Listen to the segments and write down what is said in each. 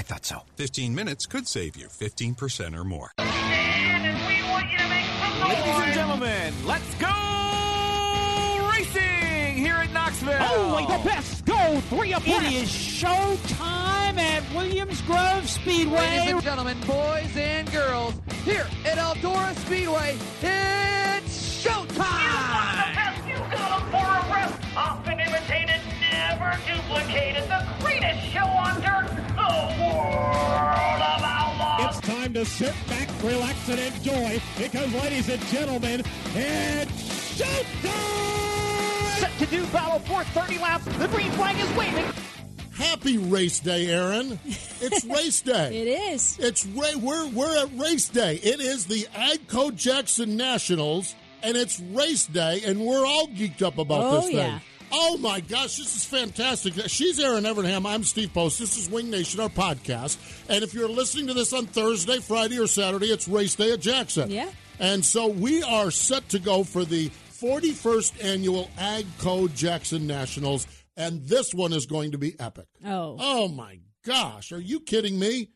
I thought so. 15 minutes could save you 15% or more. Ladies and gentlemen, let's go racing here at Knoxville. Oh, Only the best go three abreast. It is show time at Williams Grove Speedway. Ladies and gentlemen, boys and girls, here at Eldora Speedway, it's showtime! You got them for a breath, often imitated, never duplicated, the greatest show on dirt, the world of outlaws. It's time to sit back, relax, and enjoy because, ladies and gentlemen, it's showtime! Set to do battle for 30 laps. The green flag is waving. Happy race day, Erin. It's race day. it is. It's ra- we're we're at race day. It is the Agco Jackson Nationals and it's race day and we're all geeked up about oh, this thing. Yeah. Oh my gosh, this is fantastic. She's Erin Evernham. I'm Steve Post. This is Winged Nation, our podcast. And if you're listening to this on Thursday, Friday, or Saturday, it's race day at Jackson. Yeah. And so we are set to go for the 41st annual Agco Jackson Nationals and this one is going to be epic. Oh. Oh my gosh. Are you kidding me?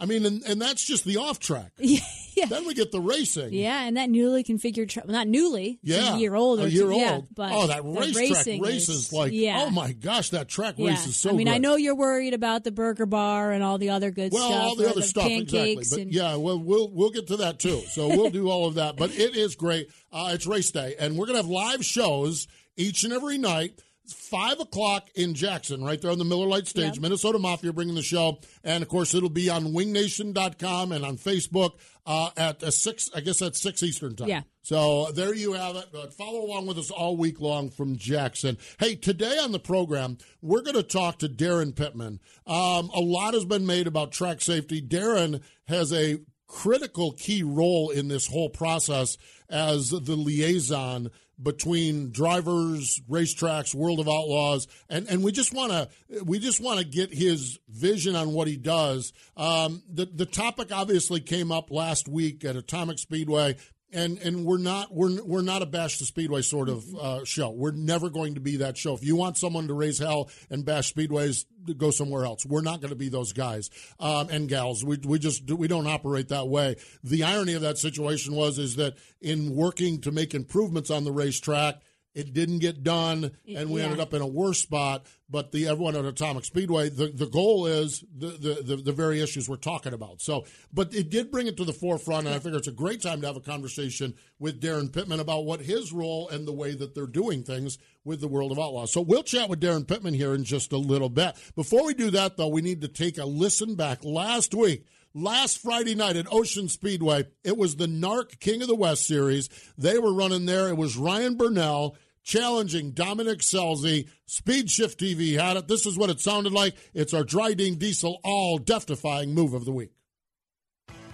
I mean, and, and that's just the off track. yeah. Then we get the racing. Yeah, and that newly configured track, not newly, yeah. a year old or a year two, old. Yeah, but oh, that racetrack race is, like, yeah. oh my gosh, that track yeah. race is so I mean, good. I know you're worried about the burger bar and all the other good well, stuff. Well, all the other the stuff, exactly. But and... yeah, well, we'll we'll get to that too. So we'll do all of that. But it is great. Uh, it's race day, and we're gonna have live shows each and every night. Five o'clock in Jackson, right there on the Miller Lite stage. Yep. Minnesota Mafia bringing the show. And of course, it'll be on wingnation.com and on Facebook uh, at uh, 6, I guess that's 6 Eastern time. Yeah. So there you have it. But follow along with us all week long from Jackson. Hey, today on the program, we're going to talk to Daryn Pittman. Um, a lot has been made about track safety. Daryn has a critical key role in this whole process as the liaison between drivers, racetracks, World of Outlaws, and, and we just want to we just want to get his vision on what he does. Um, the the topic obviously came up last week at Atomic Speedway. And and we're not we're we're not a bash the speedway sort of uh, show. We're never going to be that show. If you want someone to raise hell and bash speedways, go somewhere else. We're not going to be those guys um, and gals. We we just do, we don't operate that way. The irony of that situation was is that in working to make improvements on the racetrack, it didn't get done, and we Yeah. ended up in a worse spot. But the everyone at Atomic Speedway, the, the goal is the, the, the, the very issues we're talking about. So, but it did bring it to the forefront, and I figure it's a great time to have a conversation with Daryn Pittman about what his role and the way that they're doing things with the World of Outlaws. So we'll chat with Daryn Pittman here in just a little bit. Before we do that, though, we need to take a listen back. Last week, last Friday night at Ocean Speedway, it was the NARC King of the West series. They were running there. It was Ryan Bernal challenging Dominic Scelzi. Speed Shift TV had it. This is what it sounded like. It's our Drydene Diesel all death defying move of the week.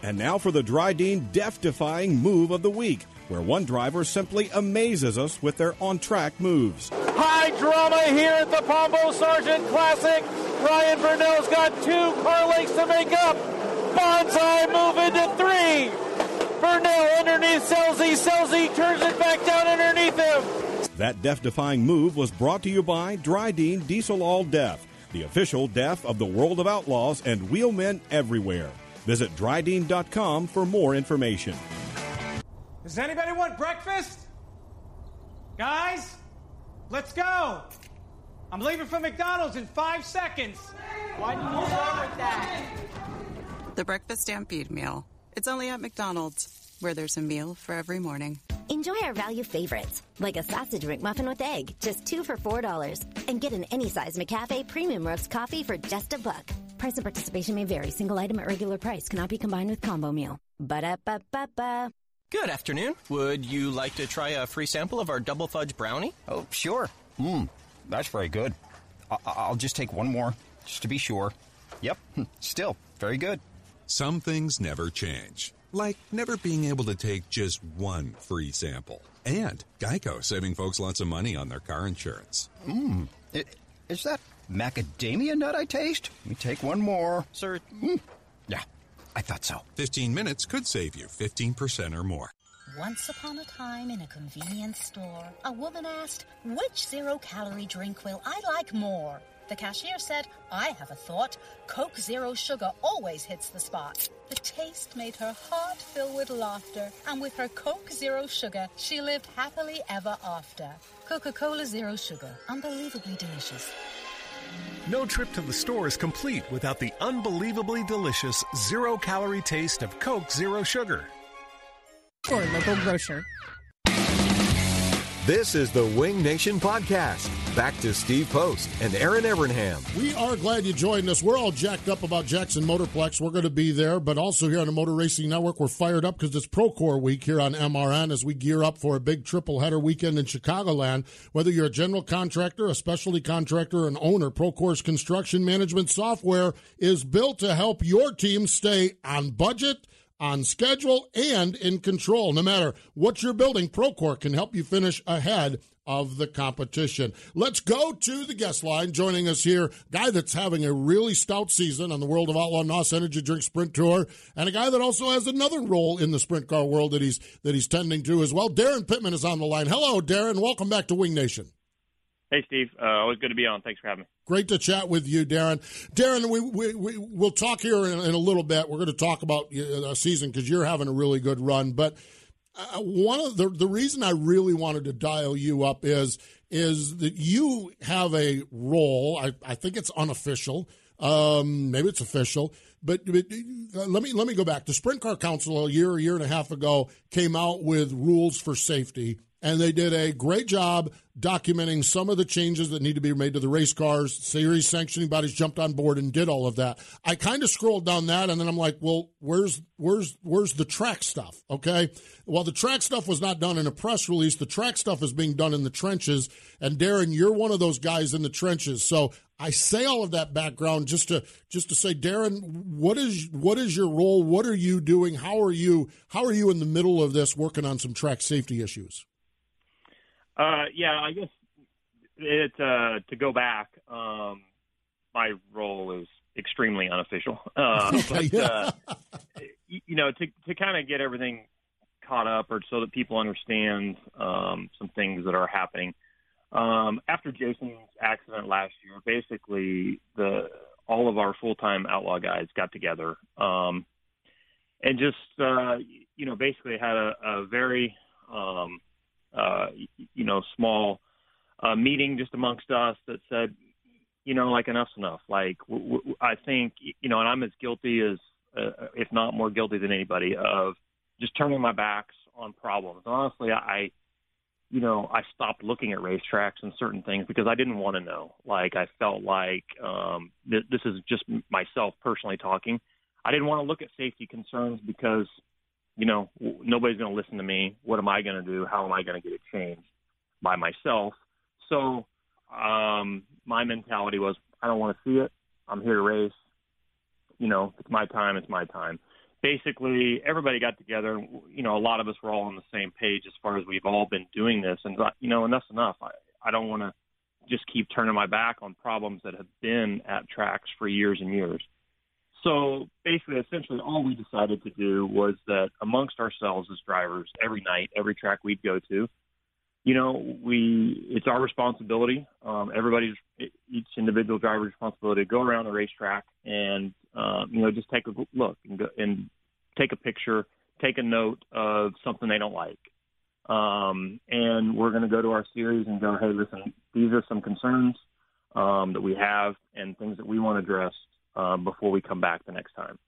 And now for the Drydene death defying move of the week, where one driver simply amazes us with their on track moves. High drama here at the Pombo Sargent Classic. Ryan Bernal's got two car lengths to make up. Bonsai move into three. Bernal underneath Scelzi. Scelzi turns it back down underneath him. That death defying move was brought to you by Drydene Diesel All DEF, the official DEF of the world of outlaws and wheelmen everywhere. Visit drydene.com for more information. Does anybody want breakfast? Guys, let's go. I'm leaving for McDonald's in five seconds. Why did you start with that? The Breakfast Stampede Meal. It's only at McDonald's, where there's a meal for every morning. Enjoy our value favorites, like a sausage McMuffin with egg, just two for $4. And get an any size McCafe premium roast coffee for just a buck. Price and participation may vary. Single item at regular price cannot be combined with combo meal. Ba da ba ba ba. Good afternoon. Would you like to try a free sample of our double fudge brownie? Oh, sure. Mmm, that's very good. I- I'll just take one more, just to be sure. Yep, still very good. Some things never change, like never being able to take just one free sample. And Geico saving folks lots of money on their car insurance. Mmm, is that macadamia nut I taste? Let me take one more. Sir, mm. yeah, I thought so. 15 minutes could save you 15% or more. Once upon a time in a convenience store, a woman asked, Which zero calorie drink will I like more? The cashier said, I have a thought. Coke Zero Sugar always hits the spot. The taste made her heart fill with laughter, and with her Coke Zero Sugar, she lived happily ever after. Coca Cola Zero Sugar, unbelievably delicious. No trip to the store is complete without the unbelievably delicious zero calorie taste of Coke Zero Sugar. Or local grocer. This is the Winged Nation Podcast. Back to Steve Post and Erin Evernham. We are glad you joined us. We're all jacked up about Jackson Motorplex. We're going to be there, but also here on the Motor Racing Network, we're fired up because it's Procore Week here on MRN as we gear up for a big triple header weekend in Chicagoland. Whether you're a general contractor, a specialty contractor, or an owner, Procore's construction management software is built to help your team stay on budget on schedule and in control. No matter what you're building, Procore can help you finish ahead of the competition. Let's go to the guest line. Joining us here, guy that's having a really stout season on the World of Outlaw NOS Energy Drink Sprint Tour, and a guy that also has another role in the sprint car world that he's that he's tending to as well. Daryn Pittman is on the line. Hello, Daryn. Welcome back to Winged Nation. Hey, Steve. Uh, always good to be on. Thanks for having me. Great to chat with you, Daryn. Daryn, we, we, we, will talk here in, in, a little bit. We're going to talk about a season because you're having a really good run. But uh, one of the, the reason I really wanted to dial you up is, is that you have a role. I, I think it's unofficial. Um, maybe it's official, but, but uh, let me let me go back. The Sprint Car Council a year, a year and a half ago came out with rules for safety and they did a great job documenting some of the changes that need to be made to the race cars. Series sanctioning bodies jumped on board and did all of that. I kind of scrolled down that, and then I'm like, well, where's where's where's the track stuff? Okay, well, the track stuff was not done in a press release. The track stuff is being done in the trenches. And Daryn, you're one of those guys in the trenches. So I say all of that background just to just to say, Daryn, what is what is your role? What are you doing? How are you how are you in the middle of this working on some track safety issues? Uh, yeah, I guess it uh, to go back. Um, my role is extremely unofficial, uh, but uh, you know, to to kind of get everything caught up, or so that people understand um, some things that are happening. Um, after Jason's accident last year, basically the all of our full time outlaw guys got together um, and just uh, you know basically had a, a very um, uh, you know, small uh, meeting just amongst us that said, you know, like enough's enough. Like w- w- I think, you know, and I'm as guilty as, uh, if not more guilty than anybody, of just turning my backs on problems. And honestly, I, you know, I stopped looking at racetracks and certain things because I didn't want to know. Like I felt like um, th- this is just myself personally talking. I didn't want to look at safety concerns because you know, nobody's going to listen to me. What am I going to do? How am I going to get it changed by myself? So um, my mentality was, I don't want to see it. I'm here to race. You know, it's my time. It's my time. Basically, everybody got together. You know, a lot of us were all on the same page as far as we've all been doing this. And you know, enough's enough. I, I don't want to just keep turning my back on problems that have been at tracks for years and years. So basically, essentially, all we decided to do was that amongst ourselves as drivers, every night, every track we'd go to, you know, we it's our responsibility, um, everybody's each individual driver's responsibility to go around the racetrack and um, you know just take a look and go, and take a picture, take a note of something they don't like, um, and we're going to go to our series and go, hey, listen, these are some concerns um, that we have and things that we want addressed um, before we come back the next time.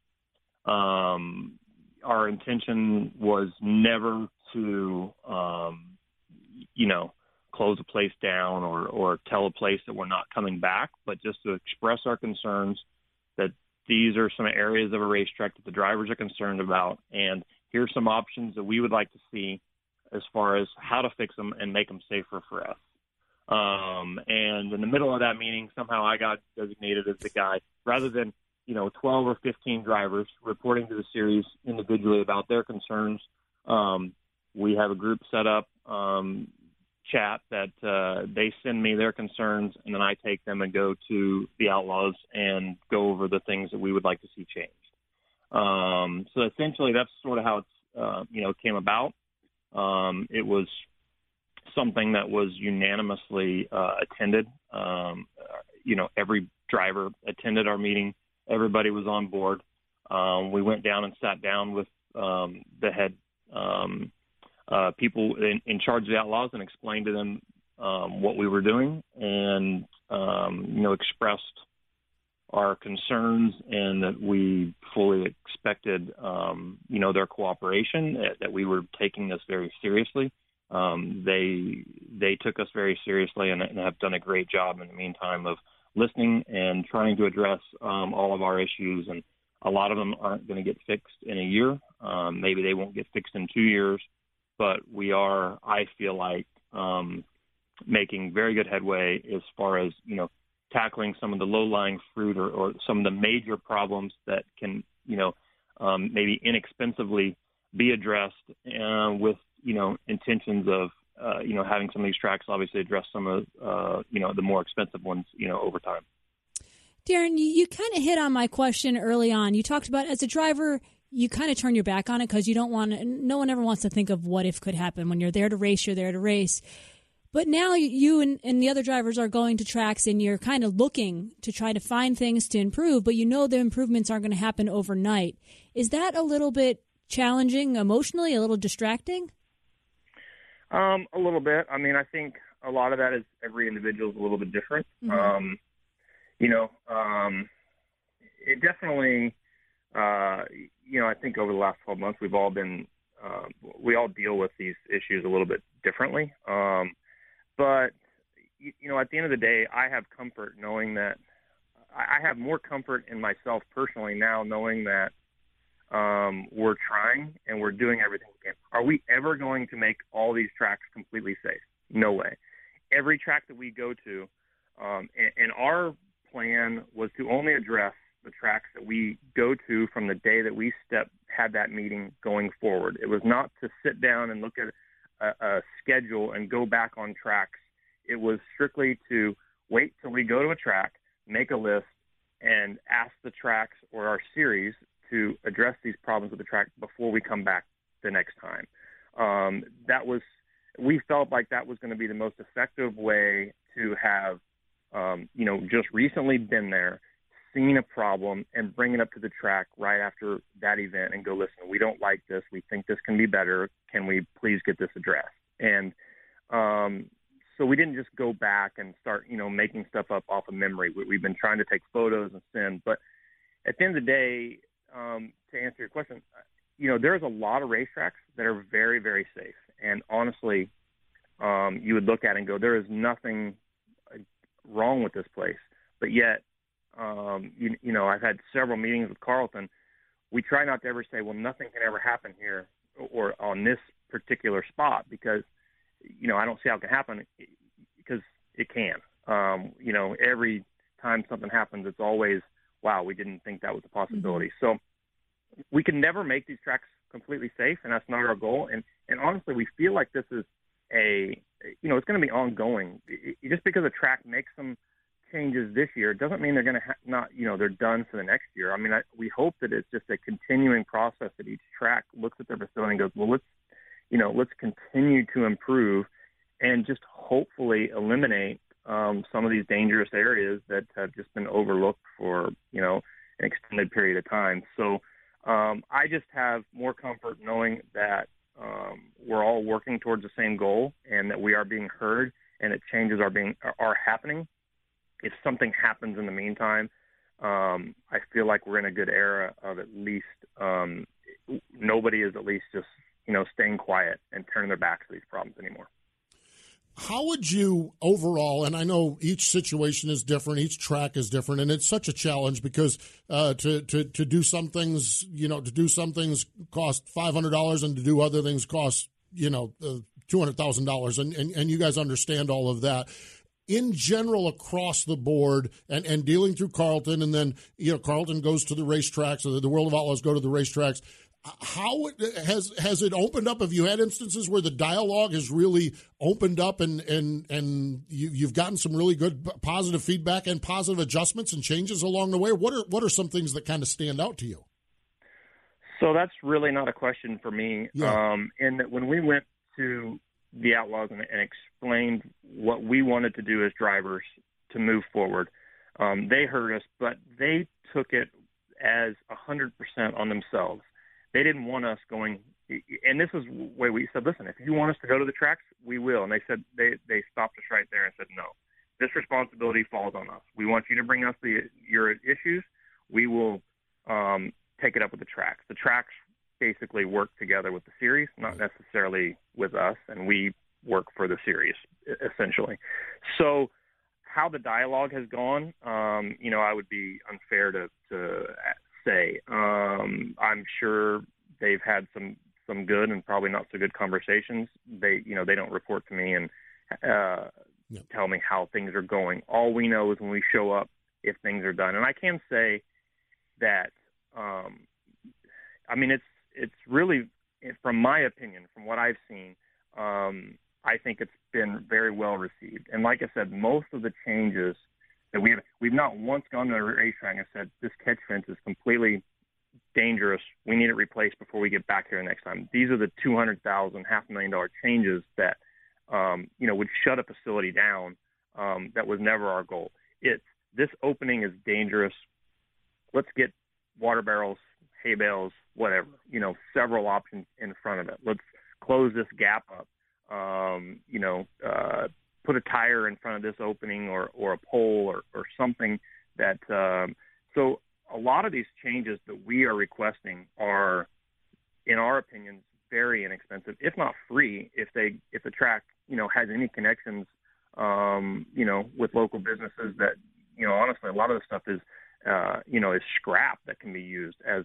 Um, our intention was never to, um, you know, close a place down or, or tell a place that we're not coming back, but just to express our concerns that these are some areas of a racetrack that the drivers are concerned about, and here's some options that we would like to see as far as how to fix them and make them safer for us. Um, and in the middle of that meeting, somehow I got designated as the guy rather than, you know, 12 or 15 drivers reporting to the series individually about their concerns. Um, we have a group set up, um, chat that, uh, they send me their concerns and then I take them and go to the outlaws and go over the things that we would like to see changed. Um, so essentially that's sort of how it's, uh, you know, came about. Um, it was something that was unanimously uh, attended. Um, you know, every driver attended our meeting. Everybody was on board. Um, we went down and sat down with um, the head um, uh, people in, in charge of the outlaws and explained to them um, what we were doing, and um, you know, expressed our concerns and that we fully expected, um, you know, their cooperation. That, that we were taking this very seriously um, they they took us very seriously and, and have done a great job in the meantime of listening and trying to address um, all of our issues. And a lot of them aren't going to get fixed in a year. Um, maybe they won't get fixed in two years, but we are, I feel like, um, making very good headway as far as you know tackling some of the low-lying fruit or, or some of the major problems that can you know um, maybe inexpensively be addressed uh, with you know, intentions of, uh, you know, having some of these tracks obviously address some of, uh, you know, the more expensive ones, you know, over time. Daryn, you, you kind of hit on my question early on. You talked about as a driver, you kind of turn your back on it because you don't want to, no one ever wants to think of what if could happen. When you're there to race, you're there to race. But now you and, and the other drivers are going to tracks and you're kind of looking to try to find things to improve, but you know the improvements aren't going to happen overnight. Is that a little bit challenging emotionally, a little distracting? Um, a little bit. I mean, I think a lot of that is every individual is a little bit different. Mm-hmm. Um, you know, um, it definitely, uh, you know, I think over the last 12 months, we've all been, uh, we all deal with these issues a little bit differently. Um, but, you, you know, at the end of the day, I have comfort knowing that I have more comfort in myself personally now knowing that um, we're trying and we're doing everything we can. Are we ever going to make all these tracks completely safe? No way. Every track that we go to, um, and, and our plan was to only address the tracks that we go to from the day that we step had that meeting going forward. It was not to sit down and look at a, a schedule and go back on tracks. It was strictly to wait till we go to a track, make a list, and ask the tracks or our series to address these problems with the track before we come back the next time. Um, that was we felt like that was going to be the most effective way to have um, you know just recently been there, seen a problem, and bring it up to the track right after that event and go listen. We don't like this. We think this can be better. Can we please get this addressed? And um, so we didn't just go back and start you know making stuff up off of memory. We, we've been trying to take photos and send, but at the end of the day, um, to answer your question, you know, there's a lot of racetracks that are very, very safe. And honestly, um, you would look at it and go, there is nothing uh, wrong with this place. But yet, um, you, you know, I've had several meetings with Carlton. We try not to ever say, well, nothing can ever happen here or on this particular spot because, you know, I don't see how it can happen because it can. Um, you know, every time something happens, it's always – wow, we didn't think that was a possibility. Mm-hmm. So we can never make these tracks completely safe, and that's not our goal. And and honestly, we feel like this is a you know it's going to be ongoing. Just because a track makes some changes this year doesn't mean they're going to ha- not, you know, they're done for the next year. I mean, I, we hope that it's just a continuing process that each track looks at their facility and goes, well, let's, you know, let's continue to improve and just hopefully eliminate um, some of these dangerous areas that have just been overlooked for, you know, an extended period of time. So um, I just have more comfort knowing that um, we're all working towards the same goal and that we are being heard and that changes are being are happening. If something happens in the meantime, um, I feel like we're in a good era of at least um, nobody is at least just you know staying quiet and turning their backs to these problems anymore. How would you overall, and I know each situation is different, each track is different, and it's such a challenge because uh, to, to, to do some things, you know, to do some things cost $500 and to do other things cost, you know, uh, $200,000. And, and, and you guys understand all of that in general across the board and, and dealing through Carlton and then you know Carlton goes to the racetracks or the World of Outlaws go to the racetracks how has has it opened up? Have you had instances where the dialogue has really opened up and and and you, you've gotten some really good positive feedback and positive adjustments and changes along the way? What are what are some things that kind of stand out to you? So that's really not a question for me. Yeah. Um, in that when we went to the Outlaws and, and explained what we wanted to do as drivers to move forward, um, they heard us, but they took it as a hundred percent on themselves they didn't want us going. And this is where we said, listen, if you want us to go to the tracks, we will. And they said they they stopped us right there and said, no, this responsibility falls on us. We want you to bring us the your issues. We will um, take it up with the tracks. The tracks basically work together with the series, not necessarily with us, and we work for the series essentially. So how the dialogue has gone, um, you know, I would be unfair to, to Um, I'm sure they've had some some good and probably not so good conversations. They you know they don't report to me and uh, tell me how things are going. All we know is when we show up if things are done. And I can say that um, I mean it's it's really from my opinion, from what I've seen. Um, I think it's been very well received. And like I said, most of the changes that we have we've not once gone to a racetrack and said this catch fence is completely dangerous. We need it replaced before we get back here next time. These are the two hundred thousand, half million dollar changes that um, you know would shut a facility down. Um, that was never our goal. It's this opening is dangerous. Let's get water barrels, hay bales, whatever. You know, several options in front of it. Let's close this gap up. Um, you know, uh, put a tire in front of this opening or, or a pole or, or something that um, so a lot of these changes that we are requesting are in our opinions very inexpensive if not free if they if the track you know has any connections um, you know with local businesses that you know honestly a lot of the stuff is uh, you know is scrap that can be used as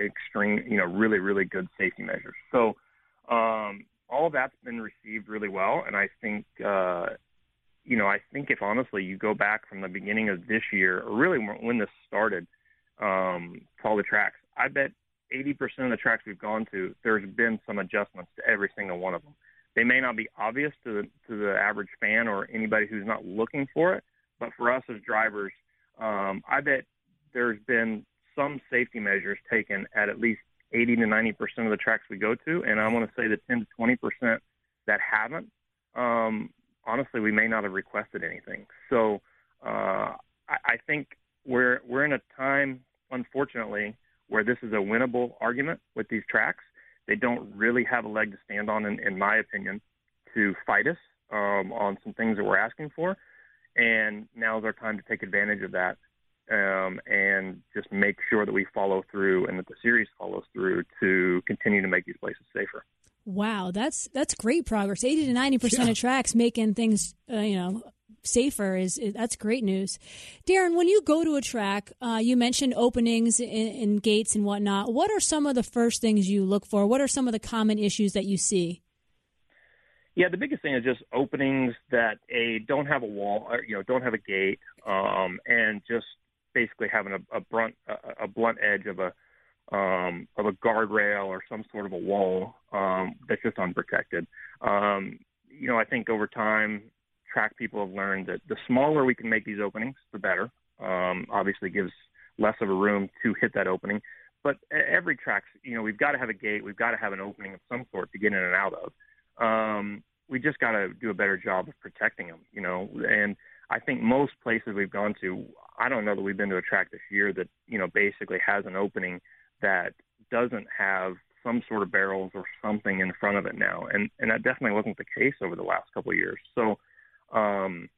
extreme you know really really good safety measures. So um, all that's been received really well, and I think uh, you know I think if honestly you go back from the beginning of this year, or really when this started, um, to all the tracks, I bet 80% of the tracks we've gone to, there's been some adjustments to every single one of them. They may not be obvious to the to the average fan or anybody who's not looking for it, but for us as drivers, um, I bet there's been some safety measures taken at at least 80 to 90 percent of the tracks we go to, and I want to say the 10 to 20 percent that haven't. Um, honestly, we may not have requested anything. So uh, I, I think we're we're in a time, unfortunately, where this is a winnable argument with these tracks. They don't really have a leg to stand on, in, in my opinion, to fight us um, on some things that we're asking for. And now is our time to take advantage of that um, and just make sure that we follow through and that the series follows through to continue to make these places safer. Wow, that's that's great progress. Eighty to ninety percent of tracks making things, uh, you know, safer is, is, that's great news. Daryn, when you go to a track, uh, you mentioned openings and gates and whatnot. What are some of the first things you look for? What are some of the common issues that you see? Yeah, the biggest thing is just openings that a don't have a wall, or, you know, don't have a gate, um, and just basically having a, a blunt a, a blunt edge of a um, of a guardrail or some sort of a wall um, that's just unprotected. Um, you know, I think over time track people have learned that the smaller we can make these openings, the better. Um, obviously, gives less of a room to hit that opening. But every track, you know, we've got to have a gate, we've got to have an opening of some sort to get in and out of. Um, we just got to do a better job of protecting them, you know. And I think most places we've gone to, I don't know that we've been to a track this year that you know basically has an opening that doesn't have some sort of barrels or something in front of it now, and and that definitely wasn't the case over the last couple of years. So, um,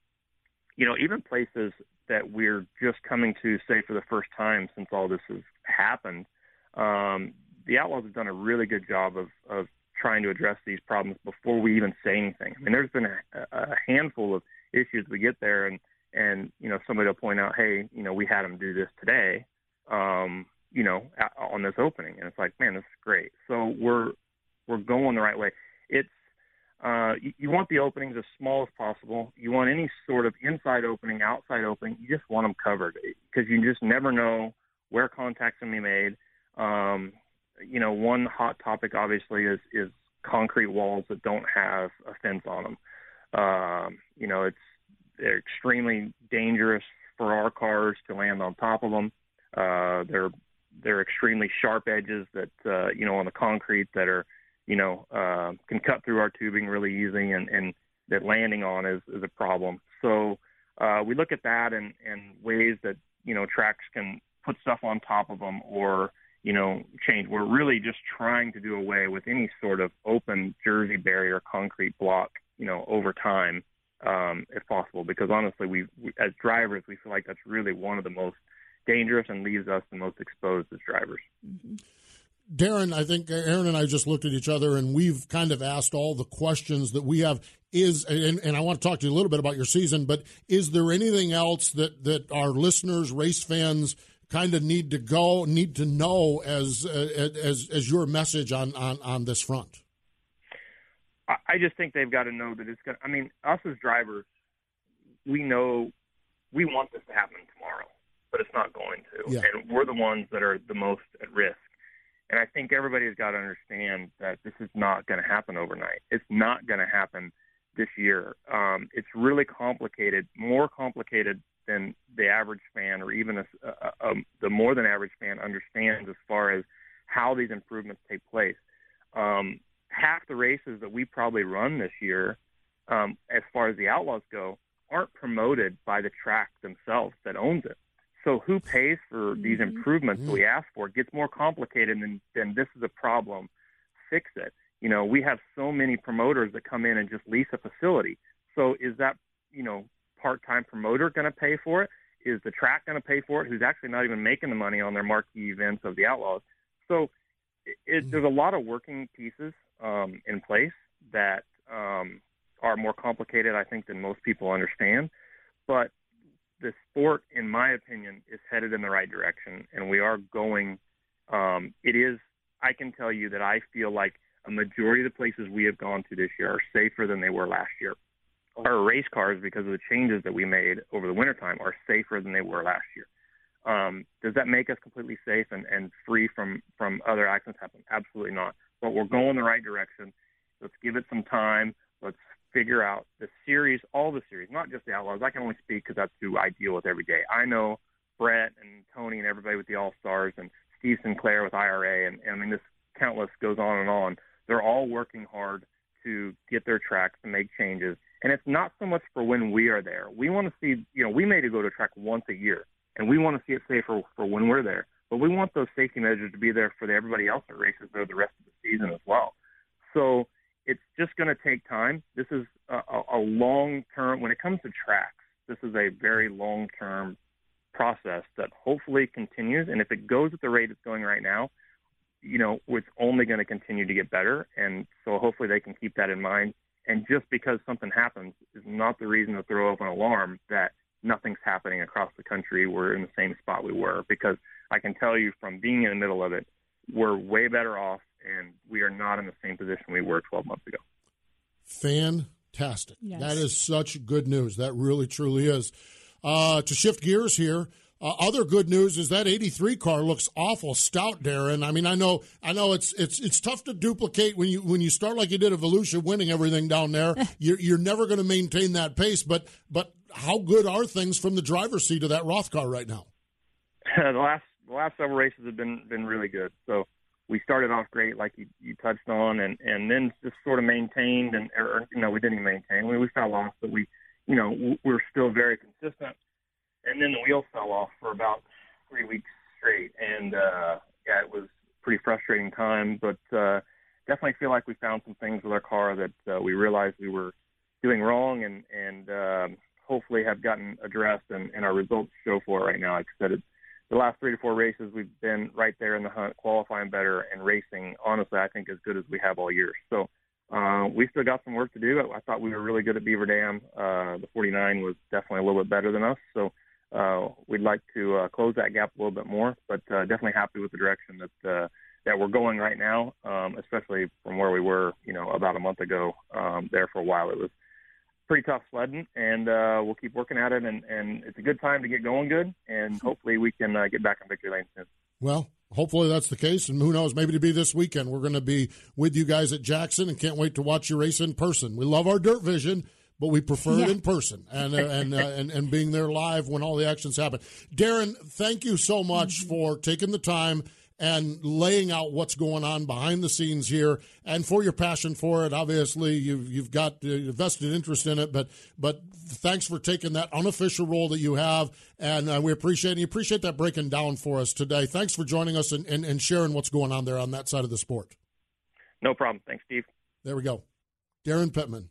you know, even places that we're just coming to say for the first time since all this has happened, um, the Outlaws have done a really good job of of trying to address these problems before we even say anything. I mean, there's been a, a handful of issues we get there, and and you know somebody will point out, hey, you know, we had them do this today, um, you know, on this opening, and it's like, man, this is great. So we're we're going the right way. It's uh, you, you want the openings as small as possible. You want any sort of inside opening, outside opening. You just want them covered because you just never know where contacts can be made. Um, you know, one hot topic obviously is is concrete walls that don't have a fence on them. Um, you know, it's they're extremely dangerous for our cars to land on top of them. Uh, they're they're extremely sharp edges that uh, you know on the concrete that are you know uh, can cut through our tubing really easy, and and that landing on is is a problem. So uh, we look at that and and ways that you know tracks can put stuff on top of them or you know, change. We're really just trying to do away with any sort of open jersey barrier concrete block, you know, over time, um, if possible. Because honestly, we, we as drivers, we feel like that's really one of the most dangerous and leaves us the most exposed as drivers. Mm-hmm. Daryn, I think Erin and I just looked at each other and we've kind of asked all the questions that we have. Is and, and I want to talk to you a little bit about your season, but is there anything else that that our listeners, race fans, kind of need to go, need to know as uh, as as your message on on on this front? I just think they've got to know that it's going. to I mean, us as drivers, we know we want this to happen tomorrow, but it's not going to, yeah. and we're the ones that are the most at risk. And I think everybody's got to understand that this is not going to happen overnight. It's not going to happen this year. Um, it's really complicated, more complicated than the average fan or even a, a, a, the more than average fan understands as far as how these improvements take place. Um, the races that we probably run this year, um, as far as the Outlaws go, aren't promoted by the track themselves that owns it. So who pays for mm-hmm. these improvements mm-hmm. that we ask for? It gets more complicated than, than this is a problem. Fix it. You know, we have so many promoters that come in and just lease a facility. So is that, you know, part-time promoter going to pay for it? Is the track going to pay for it? Who's actually not even making the money on their marquee events of the Outlaws? So it, it, there's a lot of working pieces um, in place that um, are more complicated, I think, than most people understand. But the sport, in my opinion, is headed in the right direction, and we are going. Um, it is. I can tell you that I feel like a majority of the places we have gone to this year are safer than they were last year our race cars, because of the changes that we made over the wintertime, are safer than they were last year. Um, does that make us completely safe and, and free from, from other accidents happening? Absolutely not. But we're going the right direction. Let's give it some time. Let's figure out the series, all the series, not just the Outlaws. I can only speak because that's who I deal with every day. I know Brett and Tony and everybody with the All Stars and Steve Sinclair with IRA, and, and I mean this countless goes on and on. They're all working hard to get their tracks to make changes and it's not so much for when we are there. We want to see, you know, we made may go to track once a year, and we want to see it safer for when we're there. But we want those safety measures to be there for everybody else that races there the rest of the season as well. So it's just going to take time. This is a, a long term. When it comes to tracks, this is a very long term process that hopefully continues. And if it goes at the rate it's going right now, you know, it's only going to continue to get better. And so hopefully they can keep that in mind and just because something happens is not the reason to throw up an alarm that nothing's happening across the country. We're in the same spot we were because I can tell you from being in the middle of it, we're way better off and we are not in the same position we were 12 months ago. Fantastic. Yes. That is such good news. That really, truly is. Uh, to shift gears here, Uh, other good news is that 83 car looks awful stout, Daryn. I mean, I know, I know it's it's it's tough to duplicate when you when you start like you did at Volusia, winning everything down there. you're you're never going to maintain that pace. But but how good are things from the driver's seat of that Roth car right now? the last the last several races have been been really good. So we started off great, like you, you touched on, and and then just sort of maintained, and or, you know we didn't maintain. We we fell off, but we you know we're still very consistent. And then the wheels fell off for about three weeks straight, and uh, yeah, it was pretty frustrating time. But uh, definitely feel like we found some things with our car that uh, we realized we were doing wrong, and and um, hopefully have gotten addressed, and, and our results show for it right now. Like I said, it, the last three to four races, we've been right there in the hunt, qualifying better and racing. Honestly, I think as good as we have all year. So uh, we still got some work to do. I, I thought we were really good at Beaver Dam. Uh, the 49 was definitely a little bit better than us. So uh, we'd like to uh, close that gap a little bit more, but uh, definitely happy with the direction that uh, that we're going right now, um, especially from where we were, you know, about a month ago. Um, there for a while, it was pretty tough sledding, and uh, we'll keep working at it. And, and it's a good time to get going good, and hopefully we can uh, get back on victory lane soon. Well, hopefully that's the case, and who knows, maybe to be this weekend. We're going to be with you guys at Jackson, and can't wait to watch you race in person. We love our dirt vision but we prefer yeah. it in person and uh, and, uh, and and being there live when all the actions happen. Daryn, thank you so much mm-hmm. for taking the time and laying out what's going on behind the scenes here, and for your passion for it. Obviously, you've you've got uh, vested interest in it, but but thanks for taking that unofficial role that you have, and uh, we appreciate and you appreciate that breaking down for us today. Thanks for joining us and, and, and sharing what's going on there on that side of the sport. No problem. Thanks, Steve. There we go, Daryn Pittman.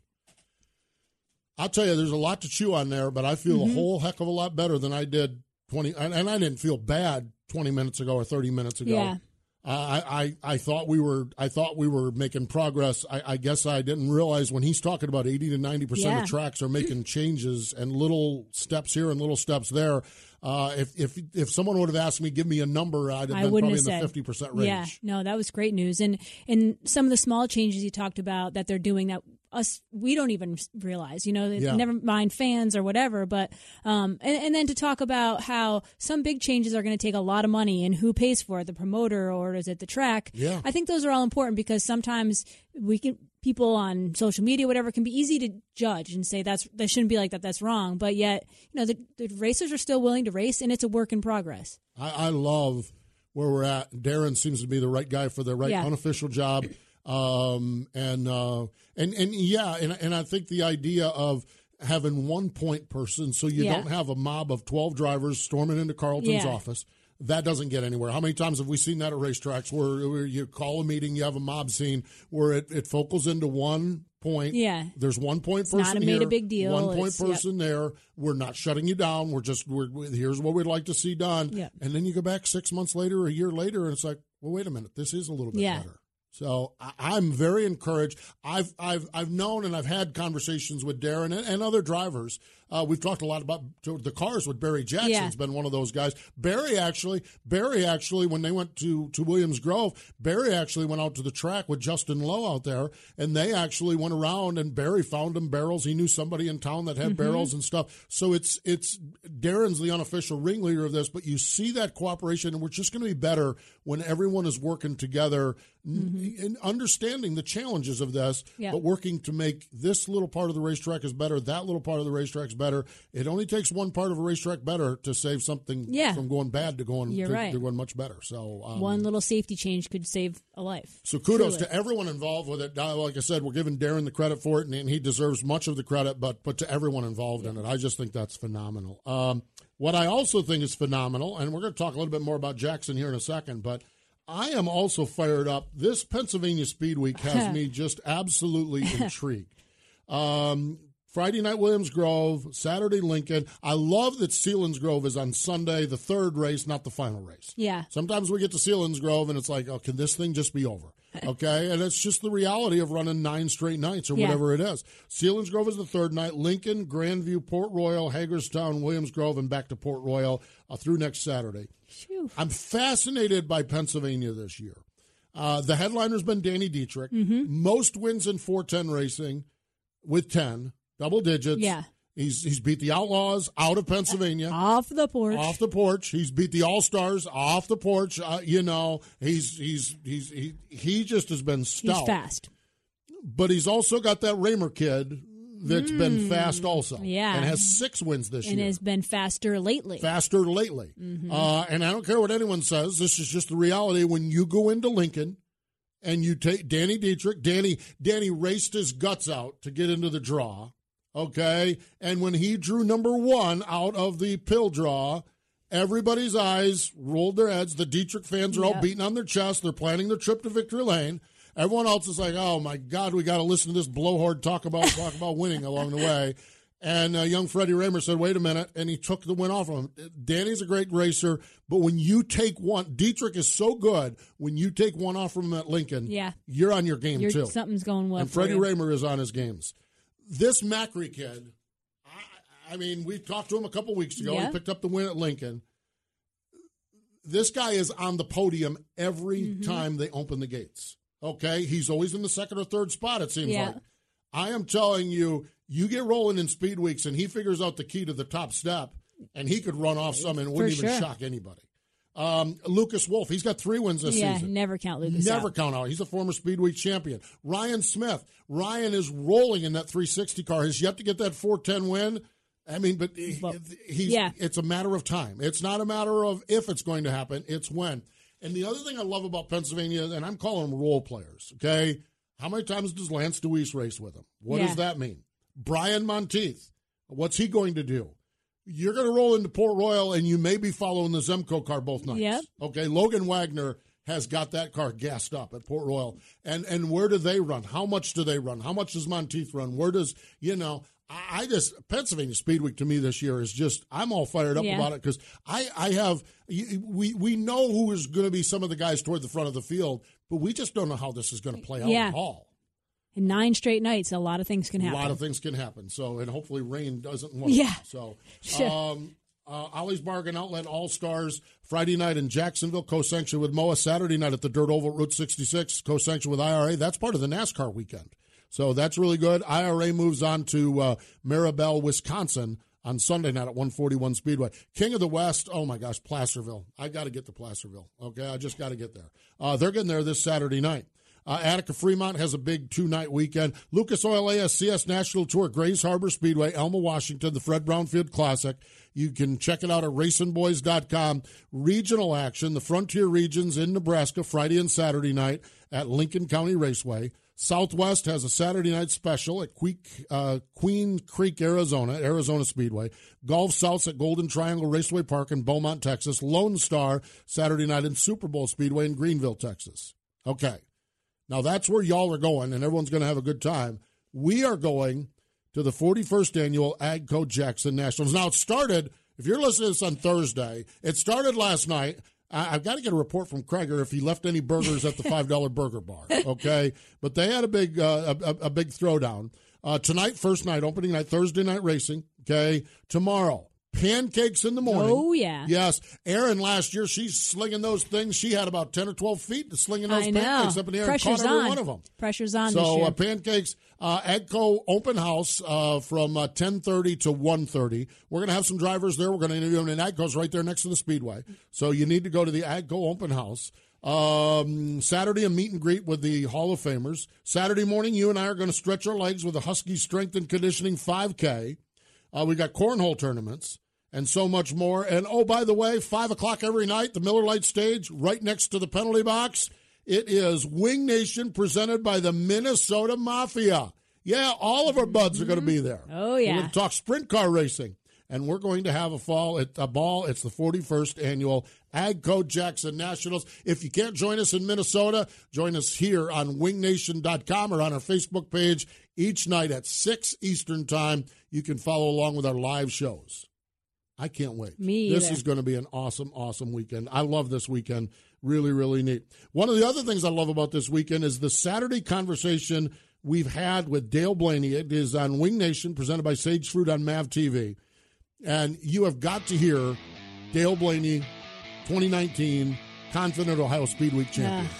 I'll tell you, there's a lot to chew on there, but I feel mm-hmm. a whole heck of a lot better than I did 20, and, and I didn't feel bad 20 minutes ago or 30 minutes ago. Yeah. Uh, I, I I thought we were I thought we were making progress. I, I guess I didn't realize when he's talking about eighty to ninety yeah. percent of tracks are making changes and little steps here and little steps there. Uh, if if if someone would have asked me, give me a number, I'd have I been probably in the fifty percent range. Yeah, no, that was great news. And and some of the small changes you talked about that they're doing that us we don't even realize you know yeah. never mind fans or whatever but um and, and then to talk about how some big changes are going to take a lot of money and who pays for it the promoter or is it the track? Yeah. I think those are all important because sometimes we can people on social media whatever can be easy to judge and say that's that shouldn't be like that that's wrong but yet you know the, the racers are still willing to race and it's a work in progress. I, I love where we're at. Daryn seems to be the right guy for the right yeah. unofficial job um, and uh, and and yeah, and and I think the idea of having one point person, so you yeah. don't have a mob of twelve drivers storming into Carlton's yeah. office. That doesn't get anywhere. How many times have we seen that at racetracks where, where you call a meeting, you have a mob scene where it, it focals into one point. Yeah. There's one point person not here, made a big deal. One point it's, person yep. there. We're not shutting you down. We're just we're, here's what we'd like to see done. Yep. And then you go back six months later, a year later, and it's like, well, wait a minute, this is a little bit yeah. better. So I'm very encouraged. I've I've I've known and I've had conversations with Daryn and, and other drivers uh, we've talked a lot about the cars with Barry Jackson's yeah. been one of those guys. Barry actually, Barry actually, when they went to to Williams Grove, Barry actually went out to the track with Justin Lowe out there, and they actually went around and Barry found him barrels. He knew somebody in town that had mm-hmm. barrels and stuff. So it's it's Daryn's the unofficial ringleader of this, but you see that cooperation, and we're just going to be better when everyone is working together mm-hmm. and understanding the challenges of this, but working to make this little part of the racetrack is better, that little part of the racetrack is better. It only takes one part of a racetrack better to save something yeah. from going bad to going You're to, right. to going much better. So um, one little safety change could save a life. So kudos Truly. to everyone involved with it. Like I said, we're giving Daryn the credit for it, and, and he deserves much of the credit. But but to everyone involved yeah. in it, I just think that's phenomenal. Um, what I also think is phenomenal, and we're going to talk a little bit more about Jackson here in a second, but. I am also fired up. This Pennsylvania Speed Week has me just absolutely intrigued. Um, Friday night Williams Grove, Saturday Lincoln. I love that Selinsgrove is on Sunday, the third race, not the final race. Yeah. Sometimes we get to Selinsgrove and it's like, oh, can this thing just be over? Okay, and it's just the reality of running nine straight nights or Yeah. whatever it is. Selinsgrove is the third night. Lincoln, Grandview, Port Royal, Hagerstown, Williams Grove, and back to Port Royal uh, through next Saturday. Phew. I'm fascinated by Pennsylvania this year. Uh, the headliner's been Danny Dietrich. Mhm. Most wins in 410 racing with 10, double digits. Yeah. He's he's beat the Outlaws out of Pennsylvania, off the porch, off the porch. He's beat the All Stars off the porch. Uh, you know, he's he's he's he, he just has been stout. He's fast, but he's also got that Raymer kid that's mm. been fast also. Yeah, and has six wins this and year, and has been faster lately. Faster lately, mm-hmm. uh, and I don't care what anyone says. This is just the reality. When you go into Lincoln and you take Danny Dietrich, Danny Danny raced his guts out to get into the draw okay? And when he drew number one out of the pill draw, everybody's eyes rolled their heads. The Dietrich fans are yep. all beating on their chest. They're planning their trip to Victory Lane. Everyone else is like, "Oh my God, we got to listen to this blowhard talk about talk about winning along the way." And uh, young Freddie Rahmer said, "Wait a minute," and he took the win off of him. Danny's a great racer, but when you take one, Dietrich is so good. When you take one off from him at Lincoln, yeah, you're on your game you're, too. Something's going well. And Freddie Rahmer is on his games this Macri kid, I, I, mean, we talked to him a couple weeks ago. Yeah. He picked up the win at Lincoln. This guy is on the podium every mm-hmm. time they open the gates. Okay, he's always in the second or third spot. It seems yeah. like. I am telling you, you get rolling in speed weeks, and he figures out the key to the top step, and he could run off some and wouldn't For even sure. shock anybody. Um, Lucas Wolfe, he's got three wins this yeah, season. never count Lucas Never out. count out. He's a former Speedway champion. Ryan Smith, Ryan is rolling in that 360 car. Has yet to get that 410 win. I mean, but he, he's, yeah. it's a matter of time. It's not a matter of if it's going to happen, it's when. And the other thing I love about Pennsylvania, and I'm calling them role players, okay? How many times does Lance Dewease race with him? What yeah. does that mean? Brian Montieth, what's he going to do? You're going to roll into Port Royal and you may be following the Zemco car both nights. Yep. Okay, Logan Wagner has got that car gassed up at Port Royal. And and where do they run? How much do they run? How much does Montieth run? Where does, you know, I, I just Pennsylvania Speed Week to me this year is just I'm all fired up Yeah. about it because I I have we we know who is going to be some of the guys toward the front of the field, but we just don't know how this is going to play out Yeah. at all. In nine straight nights, a lot of things can happen. A lot of things can happen. So, and hopefully rain doesn't. Want Yeah. So, um, uh, Ollie's Bargain Outlet All Stars Friday night in Jacksonville, co-sanctioned with MOWA. Saturday night at the Dirt Oval Route 66, co-sanctioned with IRA. That's part of the NASCAR weekend. So that's really good. IRA moves on to uh, Maribel, Wisconsin on Sunday night at 141 Speedway. King of the West, oh my gosh, Placerville. I got to get to Placerville. Okay, I just got to get there. Uh, they're getting there this Saturday night. Uh, Attica Fremont has a big two night weekend. Lucas Oil ASCS National Tour, Grays Harbor Speedway, Elma, Washington, the Fred Brownfield Classic. You can check it out at racinboys.com. Regional action, the Frontier Regions in Nebraska, Friday and Saturday night at Lincoln County Raceway. Southwest has a Saturday night special at uh, Queen Creek, Arizona, Arizona Speedway. Gulf Souths at Golden Triangle Raceway Park in Beaumont, Texas. Lone Star Saturday night in Super Bowl Speedway in Greenville, Texas. Okay. Now that's where y'all are going, and everyone's going to have a good time. We are going to the 41st annual Agco Jackson Nationals. Now it started. If you're listening to this on Thursday, it started last night. I- I've got to get a report from Kreger if he left any burgers at the five dollar burger bar. Okay, but they had a big uh, a, a big throwdown uh, tonight. First night, opening night, Thursday night racing. Okay, tomorrow. Pancakes in the morning. Oh, yeah. Yes. Erin last year, she's slinging those things. She had about 10 or 12 feet slinging those I know. pancakes up in the air Pressure's and caught every on. one of them. Pressure's on this So uh, pancakes, uh, Agco open house uh, from uh, ten thirty to one thirty. We're going to have some drivers there. We're going to interview them, and Agco's right there next to the speedway. So you need to go to the Agco open house. Um, Saturday, a meet and greet with the Hall of Famers. Saturday morning, you and I are going to stretch our legs with the Husky Strength and Conditioning 5K. Uh, we got cornhole tournaments and so much more. And oh, by the way, five o'clock every night, the Miller Lite stage right next to the penalty box. It is Winged Nation presented by the Minnesota Mafia. Yeah, all of our buds are going to be there. Oh, yeah, We're going to talk sprint car racing. And we're going to have a fall at a ball. It's the 41st annual Agco Jackson Nationals. If you can't join us in Minnesota, join us here on wingnation.com or on our Facebook page each night at 6 Eastern Time. You can follow along with our live shows. I can't wait. Me This either. is going to be an awesome, awesome weekend. I love this weekend. Really, really neat. One of the other things I love about this weekend is the Saturday conversation we've had with Dale Blaney. It is on Winged Nation, presented by Sage Fruit on MAV TV. And you have got to hear Dale Blaney, 2019 Confident Ohio Speed Week champion.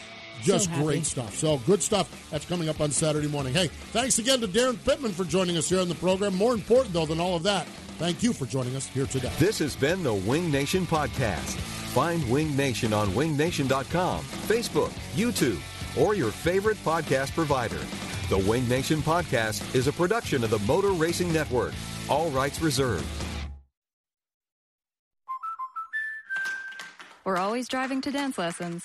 Just So great stuff. So good stuff. That's coming up on Saturday morning. Hey, thanks again to Daryn Pittman for joining us here on the program. More important, though, than all of that, thank you for joining us here today. This has been the Winged Nation Podcast. Find Winged Nation on wingnation.com, Facebook, YouTube, or your favorite podcast provider. The Winged Nation Podcast is a production of the Motor Racing Network. All rights reserved. We're always driving to dance lessons.